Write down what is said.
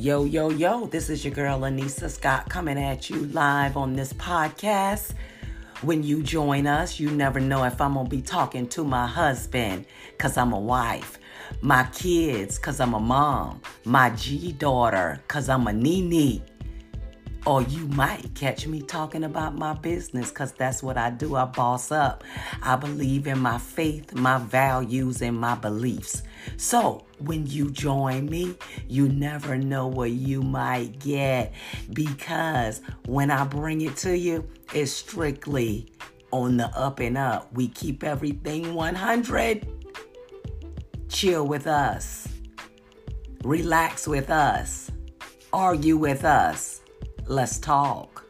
Yo, yo, yo, this is your girl Anissa Scott coming at you live on this podcast. When you join us, you never know if I'm gonna be talking to my husband, cause I'm a wife, my kids, cause I'm a mom, my G daughter, cause I'm a Nene. Or you might catch me talking about my business because that's what I do. I boss up. I believe in my faith, my values, and my beliefs. So when you join me, you never know what you might get because when I bring it to you, it's strictly on the up and up. We keep everything 100. Chill with us. Relax with us. Argue with us Let's talk.